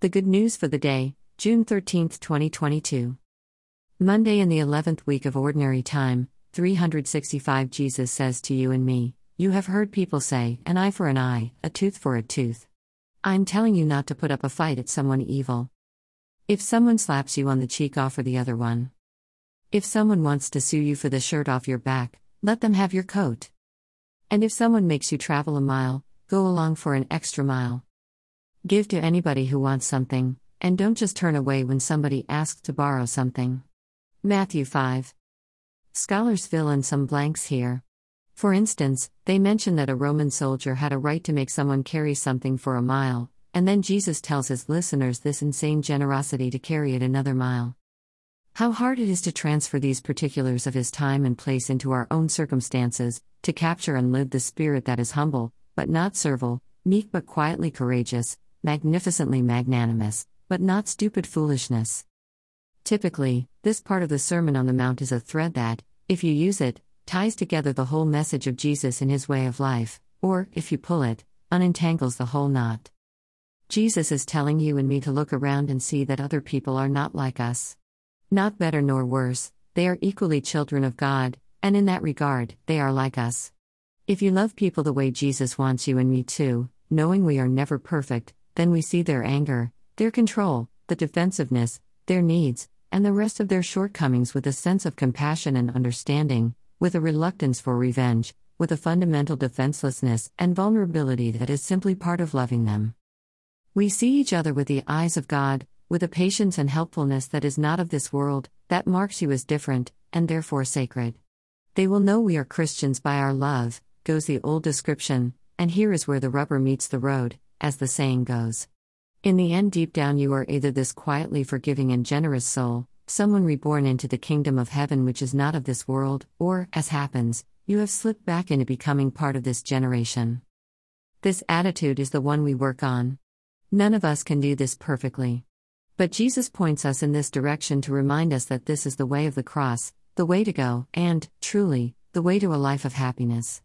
The good news for the day, June 13, 2022. Monday in the 11th week of Ordinary Time, 365 Jesus says to you and me, You have heard people say, an eye for an eye, a tooth for a tooth. I'm telling you not to put up a fight at someone evil. If someone slaps you on the cheek, offer the other one. If someone wants to sue you for the shirt off your back, let them have your coat. And if someone makes you travel a mile, go along for an extra mile. Give to anybody who wants something, and don't just turn away when somebody asks to borrow something. Matthew 5. Scholars fill in some blanks here. For instance, they mention that a Roman soldier had a right to make someone carry something for a mile, and then Jesus tells his listeners this insane generosity to carry it another mile. How hard it is to transfer these particulars of his time and place into our own circumstances, to capture and live the spirit that is humble, but not servile, meek but quietly courageous, magnificently magnanimous, but not stupid foolishness. Typically, this part of the Sermon on the Mount is a thread that, if you use it, ties together the whole message of Jesus in his way of life, or, if you pull it, unentangles the whole knot. Jesus is telling you and me to look around and see that other people are not like us. Not better nor worse, they are equally children of God, and in that regard, they are like us. If you love people the way Jesus wants you and me to, knowing we are never perfect, then we see their anger, their control, the defensiveness, their needs, and the rest of their shortcomings with a sense of compassion and understanding, with a reluctance for revenge, with a fundamental defenselessness and vulnerability that is simply part of loving them. We see each other with the eyes of God, with a patience and helpfulness that is not of this world, that marks you as different, and therefore sacred. They will know we are Christians by our love, goes the old description, and here is where the rubber meets the road as the saying goes. In the end, deep down, you are either this quietly forgiving and generous soul, someone reborn into the kingdom of heaven which is not of this world, or, as happens, you have slipped back into becoming part of this generation. This attitude is the one we work on. None of us can do this perfectly. But Jesus points us in this direction to remind us that this is the way of the cross, the way to go, and, truly, the way to a life of happiness.